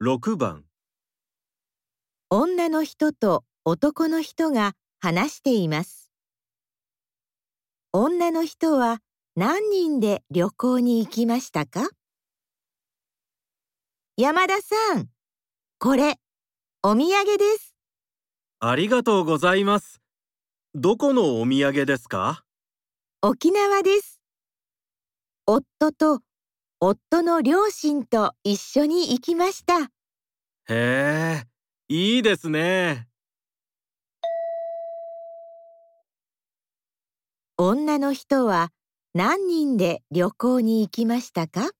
6番女の人と男の人が話しています。女の人は何人で旅行に行きましたか？山田さん、これ、お土産です。ありがとうございます。どこのお土産ですか？沖縄です。夫と夫の両親と一緒に行きました。へえ、いいですね。女の人は何人で旅行に行きましたか？